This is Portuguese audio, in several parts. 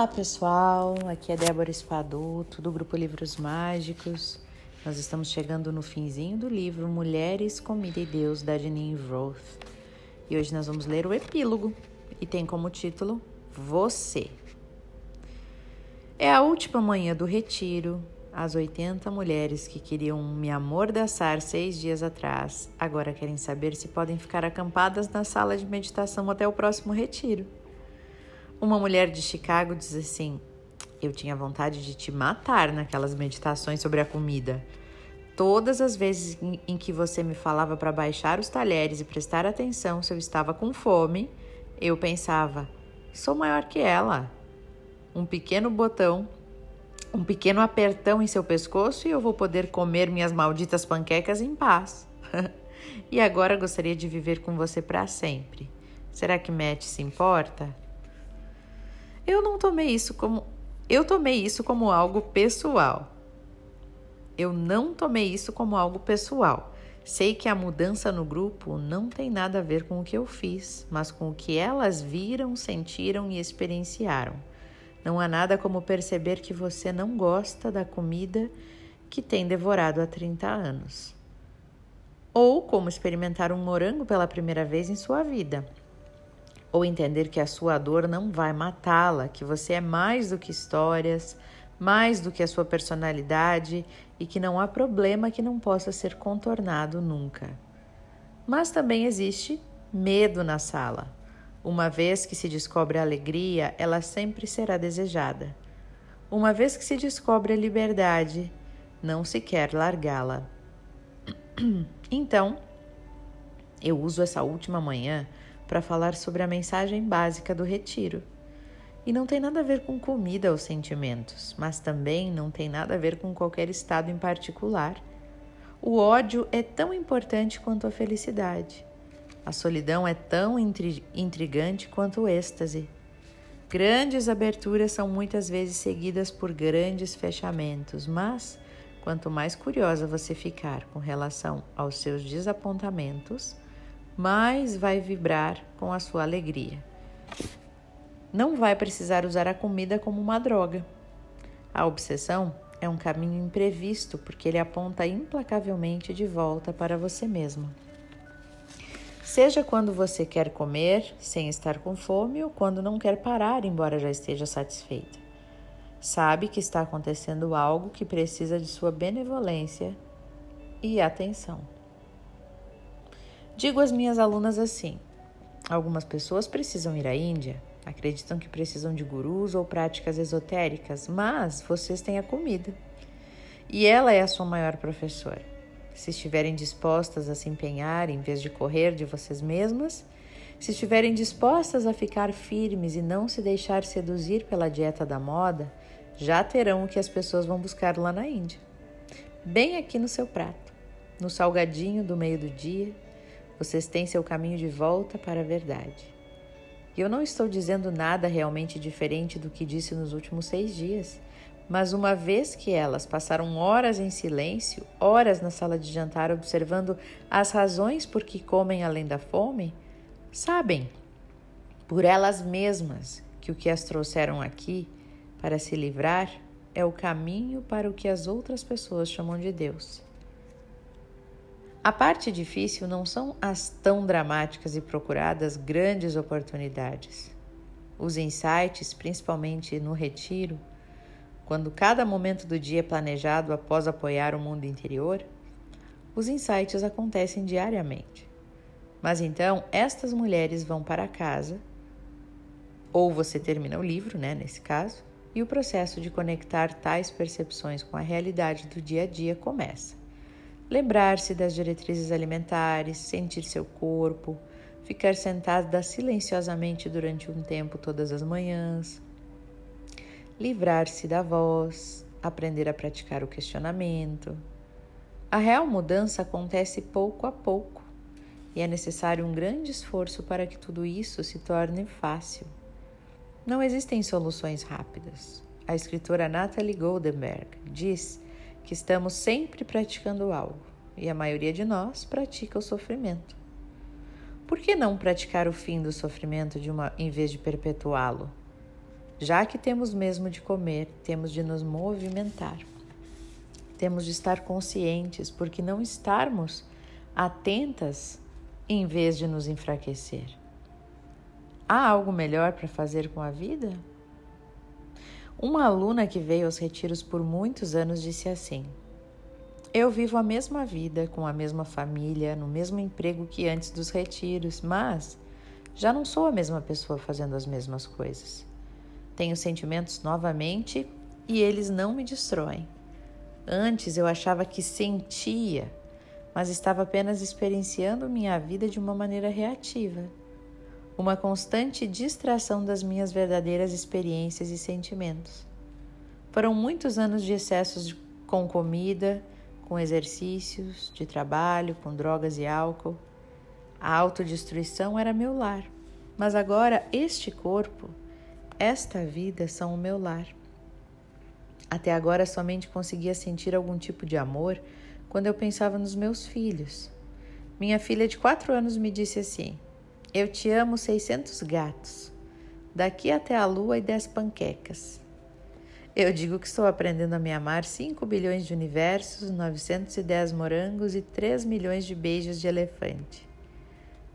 Olá pessoal, aqui é Débora Espadoto do Grupo Livros Mágicos. Nós estamos chegando no finzinho do livro Mulheres, Comida e Deus da Janine Roth. E hoje nós vamos ler o epílogo e tem como título Você. É a última manhã do retiro. As 80 mulheres que queriam me amordaçar seis dias atrás agora querem saber se podem ficar acampadas na sala de meditação até o próximo retiro. Uma mulher de Chicago diz assim: Eu tinha vontade de te matar naquelas meditações sobre a comida. Todas as vezes em que você me falava para baixar os talheres e prestar atenção se eu estava com fome, eu pensava: sou maior que ela. Um pequeno botão, um pequeno apertão em seu pescoço e eu vou poder comer minhas malditas panquecas em paz. e agora gostaria de viver com você para sempre. Será que Matt se importa? Eu não tomei isso como eu tomei isso como algo pessoal. Eu não tomei isso como algo pessoal. Sei que a mudança no grupo não tem nada a ver com o que eu fiz, mas com o que elas viram, sentiram e experienciaram. Não há nada como perceber que você não gosta da comida que tem devorado há 30 anos. Ou como experimentar um morango pela primeira vez em sua vida ou entender que a sua dor não vai matá-la, que você é mais do que histórias, mais do que a sua personalidade e que não há problema que não possa ser contornado nunca. Mas também existe medo na sala. Uma vez que se descobre a alegria, ela sempre será desejada. Uma vez que se descobre a liberdade, não se quer largá-la. Então, eu uso essa última manhã para falar sobre a mensagem básica do retiro. E não tem nada a ver com comida ou sentimentos, mas também não tem nada a ver com qualquer estado em particular. O ódio é tão importante quanto a felicidade. A solidão é tão intrigante quanto o êxtase. Grandes aberturas são muitas vezes seguidas por grandes fechamentos, mas quanto mais curiosa você ficar com relação aos seus desapontamentos, mais vai vibrar com a sua alegria. Não vai precisar usar a comida como uma droga. A obsessão é um caminho imprevisto porque ele aponta implacavelmente de volta para você mesmo. Seja quando você quer comer sem estar com fome ou quando não quer parar, embora já esteja satisfeita. Sabe que está acontecendo algo que precisa de sua benevolência e atenção. Digo às minhas alunas assim: algumas pessoas precisam ir à Índia, acreditam que precisam de gurus ou práticas esotéricas, mas vocês têm a comida. E ela é a sua maior professora. Se estiverem dispostas a se empenhar em vez de correr de vocês mesmas, se estiverem dispostas a ficar firmes e não se deixar seduzir pela dieta da moda, já terão o que as pessoas vão buscar lá na Índia. Bem aqui no seu prato, no salgadinho do meio do dia, vocês têm seu caminho de volta para a verdade. E eu não estou dizendo nada realmente diferente do que disse nos últimos seis dias, mas uma vez que elas passaram horas em silêncio, horas na sala de jantar observando as razões por que comem além da fome, sabem, por elas mesmas, que o que as trouxeram aqui para se livrar é o caminho para o que as outras pessoas chamam de Deus. A parte difícil não são as tão dramáticas e procuradas grandes oportunidades. Os insights, principalmente no retiro, quando cada momento do dia é planejado após apoiar o mundo interior, os insights acontecem diariamente. Mas então, estas mulheres vão para casa, ou você termina o livro, né, nesse caso, e o processo de conectar tais percepções com a realidade do dia a dia começa lembrar-se das diretrizes alimentares, sentir seu corpo, ficar sentada silenciosamente durante um tempo todas as manhãs, livrar-se da voz, aprender a praticar o questionamento. A real mudança acontece pouco a pouco e é necessário um grande esforço para que tudo isso se torne fácil. Não existem soluções rápidas. A escritora Natalie Goldenberg diz que estamos sempre praticando algo e a maioria de nós pratica o sofrimento. Por que não praticar o fim do sofrimento de uma, em vez de perpetuá-lo? Já que temos mesmo de comer, temos de nos movimentar. Temos de estar conscientes, porque não estarmos atentas em vez de nos enfraquecer. Há algo melhor para fazer com a vida? Uma aluna que veio aos retiros por muitos anos disse assim: Eu vivo a mesma vida, com a mesma família, no mesmo emprego que antes dos retiros, mas já não sou a mesma pessoa fazendo as mesmas coisas. Tenho sentimentos novamente e eles não me destroem. Antes eu achava que sentia, mas estava apenas experienciando minha vida de uma maneira reativa uma constante distração das minhas verdadeiras experiências e sentimentos. Foram muitos anos de excessos com comida, com exercícios, de trabalho, com drogas e álcool. A autodestruição era meu lar, mas agora este corpo, esta vida são o meu lar. Até agora somente conseguia sentir algum tipo de amor quando eu pensava nos meus filhos. Minha filha de quatro anos me disse assim: eu te amo 600 gatos. Daqui até a lua e 10 panquecas. Eu digo que estou aprendendo a me amar 5 bilhões de universos, 910 morangos e 3 milhões de beijos de elefante.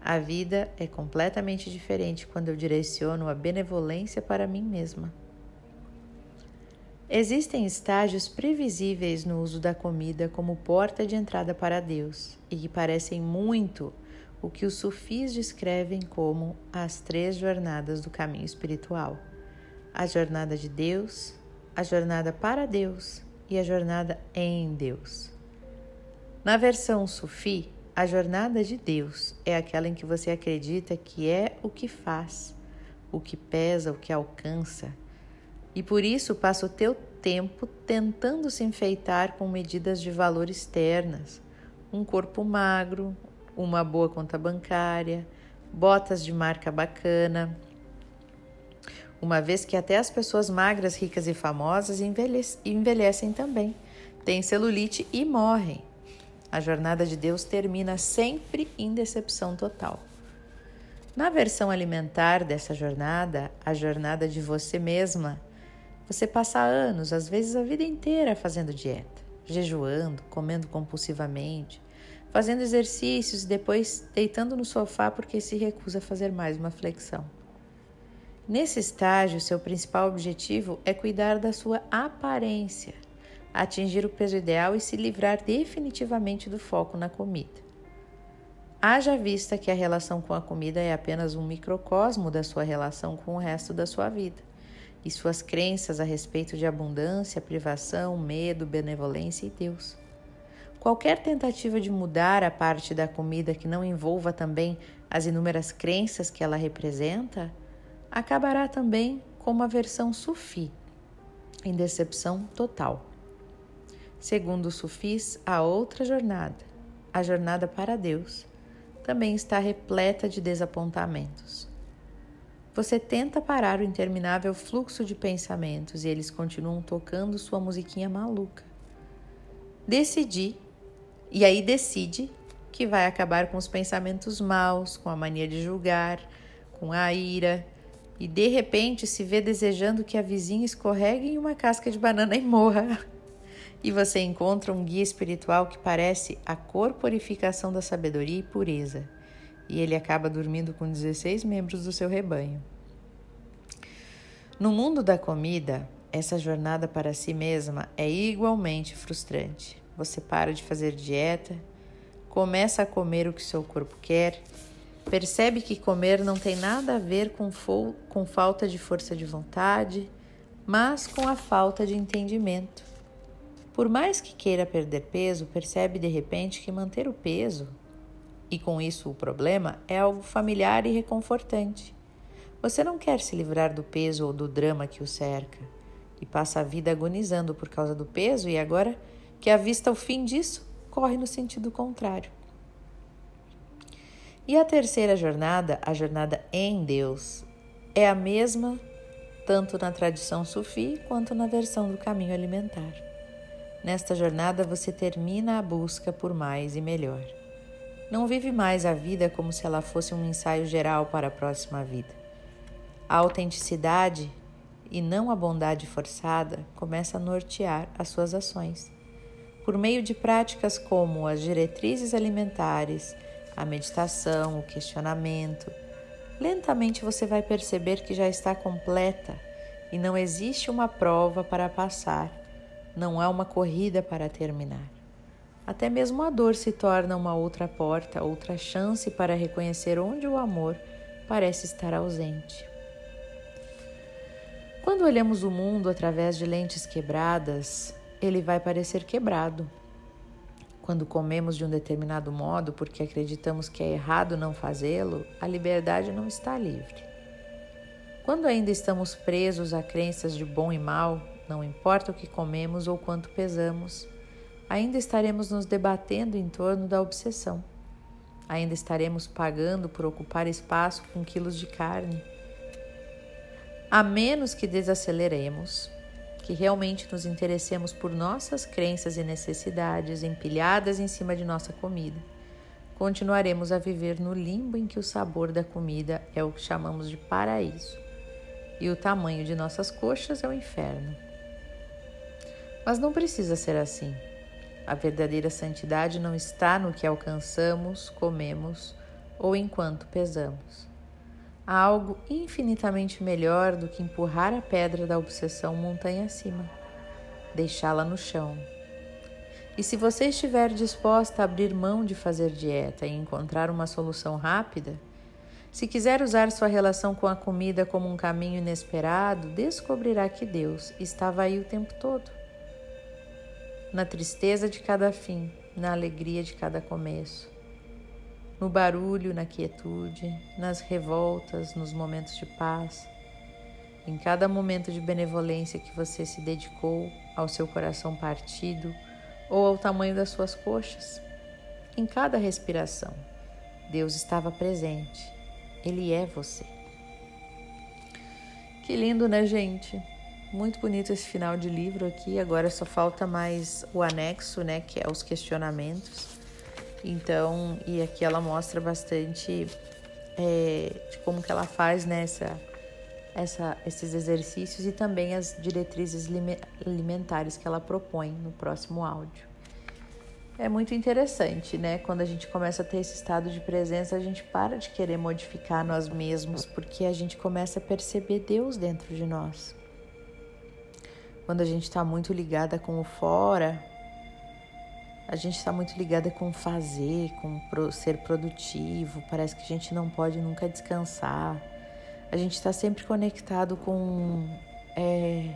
A vida é completamente diferente quando eu direciono a benevolência para mim mesma. Existem estágios previsíveis no uso da comida como porta de entrada para Deus e que parecem muito o que os sufis descrevem como as três jornadas do caminho espiritual: a jornada de Deus, a jornada para Deus e a jornada em Deus. Na versão sufi, a jornada de Deus é aquela em que você acredita que é o que faz, o que pesa, o que alcança, e por isso passa o teu tempo tentando se enfeitar com medidas de valor externas, um corpo magro, uma boa conta bancária, botas de marca bacana. Uma vez que até as pessoas magras, ricas e famosas envelhecem também, têm celulite e morrem. A jornada de Deus termina sempre em decepção total. Na versão alimentar dessa jornada, a jornada de você mesma, você passa anos, às vezes a vida inteira, fazendo dieta, jejuando, comendo compulsivamente, fazendo exercícios e depois deitando no sofá porque se recusa a fazer mais uma flexão. Nesse estágio, seu principal objetivo é cuidar da sua aparência, atingir o peso ideal e se livrar definitivamente do foco na comida. Haja vista que a relação com a comida é apenas um microcosmo da sua relação com o resto da sua vida e suas crenças a respeito de abundância, privação, medo, benevolência e Deus. Qualquer tentativa de mudar a parte da comida que não envolva também as inúmeras crenças que ela representa, acabará também como a versão sufi, em decepção total. Segundo os sufis, a outra jornada, a jornada para Deus, também está repleta de desapontamentos. Você tenta parar o interminável fluxo de pensamentos e eles continuam tocando sua musiquinha maluca. Decidi e aí decide que vai acabar com os pensamentos maus, com a mania de julgar, com a ira, e de repente se vê desejando que a vizinha escorregue em uma casca de banana e morra. E você encontra um guia espiritual que parece a corporificação da sabedoria e pureza. E ele acaba dormindo com 16 membros do seu rebanho. No mundo da comida, essa jornada para si mesma é igualmente frustrante. Você para de fazer dieta, começa a comer o que seu corpo quer, percebe que comer não tem nada a ver com, com falta de força de vontade, mas com a falta de entendimento. Por mais que queira perder peso, percebe de repente que manter o peso, e com isso o problema, é algo familiar e reconfortante. Você não quer se livrar do peso ou do drama que o cerca, e passa a vida agonizando por causa do peso e agora que à vista o fim disso corre no sentido contrário. E a terceira jornada, a jornada em Deus, é a mesma tanto na tradição sufi quanto na versão do caminho alimentar. Nesta jornada você termina a busca por mais e melhor. Não vive mais a vida como se ela fosse um ensaio geral para a próxima vida. A autenticidade e não a bondade forçada começa a nortear as suas ações. Por meio de práticas como as diretrizes alimentares, a meditação, o questionamento, lentamente você vai perceber que já está completa e não existe uma prova para passar, não há uma corrida para terminar. Até mesmo a dor se torna uma outra porta, outra chance para reconhecer onde o amor parece estar ausente. Quando olhamos o mundo através de lentes quebradas, ele vai parecer quebrado. Quando comemos de um determinado modo porque acreditamos que é errado não fazê-lo, a liberdade não está livre. Quando ainda estamos presos a crenças de bom e mal, não importa o que comemos ou quanto pesamos, ainda estaremos nos debatendo em torno da obsessão. Ainda estaremos pagando por ocupar espaço com quilos de carne. A menos que desaceleremos, que realmente nos interessemos por nossas crenças e necessidades empilhadas em cima de nossa comida, continuaremos a viver no limbo em que o sabor da comida é o que chamamos de paraíso e o tamanho de nossas coxas é o inferno. Mas não precisa ser assim. A verdadeira santidade não está no que alcançamos, comemos ou enquanto pesamos. Há algo infinitamente melhor do que empurrar a pedra da obsessão montanha acima, deixá-la no chão. E se você estiver disposta a abrir mão de fazer dieta e encontrar uma solução rápida, se quiser usar sua relação com a comida como um caminho inesperado, descobrirá que Deus estava aí o tempo todo na tristeza de cada fim, na alegria de cada começo, no barulho, na quietude, nas revoltas, nos momentos de paz, em cada momento de benevolência que você se dedicou ao seu coração partido ou ao tamanho das suas coxas, em cada respiração, Deus estava presente. Ele é você. Que lindo, né, gente? Muito bonito esse final de livro aqui. Agora só falta mais o anexo, né, que é os questionamentos. Então, e aqui ela mostra bastante é, de como que ela faz nessa né, essa, esses exercícios e também as diretrizes alimentares que ela propõe no próximo áudio. É muito interessante, né? Quando a gente começa a ter esse estado de presença, a gente para de querer modificar nós mesmos, porque a gente começa a perceber Deus dentro de nós. Quando a gente está muito ligada com o fora, a gente está muito ligada com fazer, com ser produtivo, parece que a gente não pode nunca descansar. A gente está sempre conectado com, é,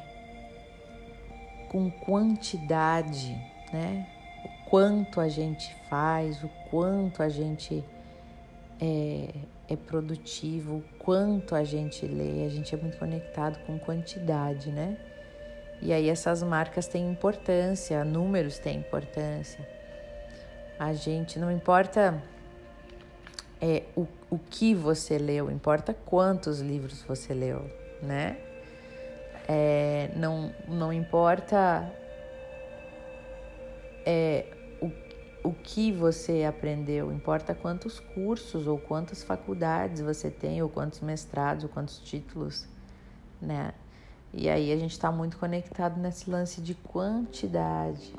com quantidade, né? O quanto a gente faz, o quanto a gente é, é produtivo, o quanto a gente lê, a gente é muito conectado com quantidade, né? E aí essas marcas têm importância, números têm importância. A gente não importa é, o, o que você leu, importa quantos livros você leu, né? É, não, não importa é, o, o que você aprendeu, importa quantos cursos ou quantas faculdades você tem, ou quantos mestrados, ou quantos títulos, né? E aí a gente está muito conectado nesse lance de quantidade.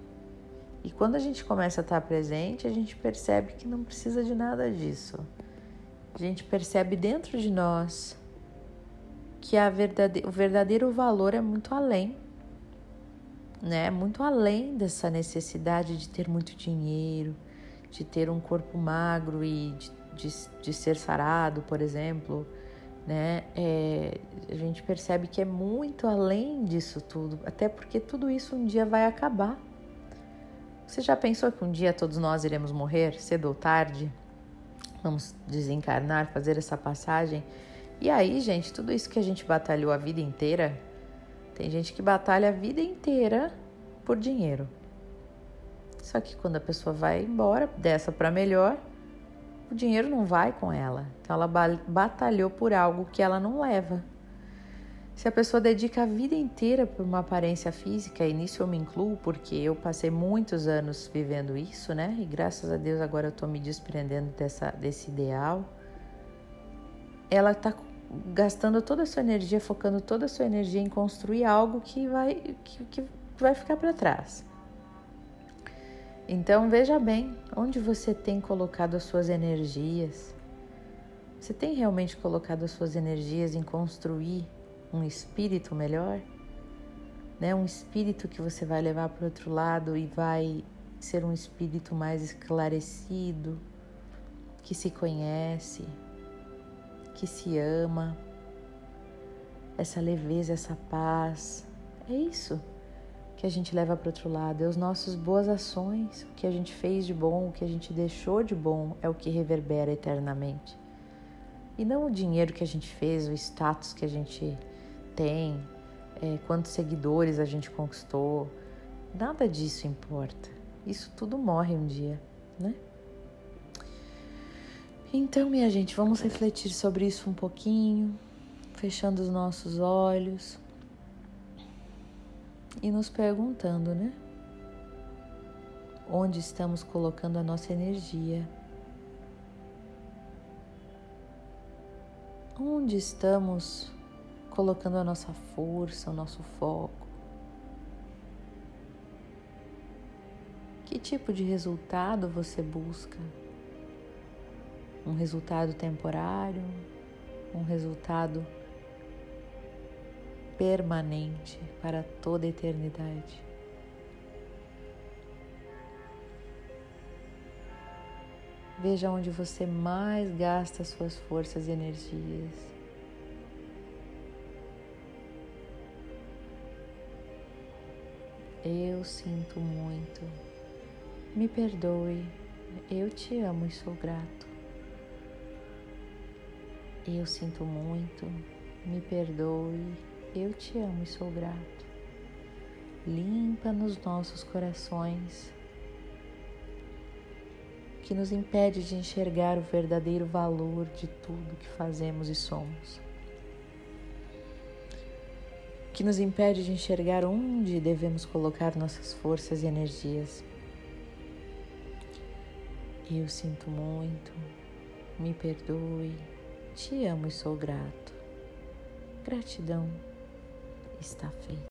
E quando a gente começa a estar tá presente, a gente percebe que não precisa de nada disso. A gente percebe dentro de nós que a verdade... o verdadeiro valor é muito além, né? Muito além dessa necessidade de ter muito dinheiro, de ter um corpo magro e de, de, de ser sarado, por exemplo né? É, a gente percebe que é muito além disso tudo, até porque tudo isso um dia vai acabar. Você já pensou que um dia todos nós iremos morrer, cedo ou tarde? Vamos desencarnar, fazer essa passagem. E aí, gente, tudo isso que a gente batalhou a vida inteira, tem gente que batalha a vida inteira por dinheiro. Só que quando a pessoa vai embora, dessa para melhor, o dinheiro não vai com ela. Então ela batalhou por algo que ela não leva. Se a pessoa dedica a vida inteira por uma aparência física, e nisso eu me incluo porque eu passei muitos anos vivendo isso, né? E graças a Deus agora eu tô me desprendendo dessa, desse ideal. Ela tá gastando toda a sua energia, focando toda a sua energia em construir algo que vai, que, que vai ficar para trás. Então veja bem onde você tem colocado as suas energias. Você tem realmente colocado as suas energias em construir um espírito melhor? Né? Um espírito que você vai levar para o outro lado e vai ser um espírito mais esclarecido, que se conhece, que se ama, essa leveza, essa paz. É isso que a gente leva para outro lado, é os nossos boas ações, o que a gente fez de bom, o que a gente deixou de bom é o que reverbera eternamente. E não o dinheiro que a gente fez, o status que a gente tem, é, quantos seguidores a gente conquistou, nada disso importa. Isso tudo morre um dia, né? Então, minha gente, vamos refletir sobre isso um pouquinho, fechando os nossos olhos e nos perguntando, né? Onde estamos colocando a nossa energia? Onde estamos colocando a nossa força, o nosso foco? Que tipo de resultado você busca? um resultado temporário, um resultado permanente para toda a eternidade. Veja onde você mais gasta suas forças e energias. Eu sinto muito. Me perdoe. Eu te amo e sou grato. Eu sinto muito, me perdoe, eu te amo e sou grato. Limpa nos nossos corações que nos impede de enxergar o verdadeiro valor de tudo que fazemos e somos. Que nos impede de enxergar onde devemos colocar nossas forças e energias. Eu sinto muito, me perdoe, te amo e sou grato. Gratidão está feita.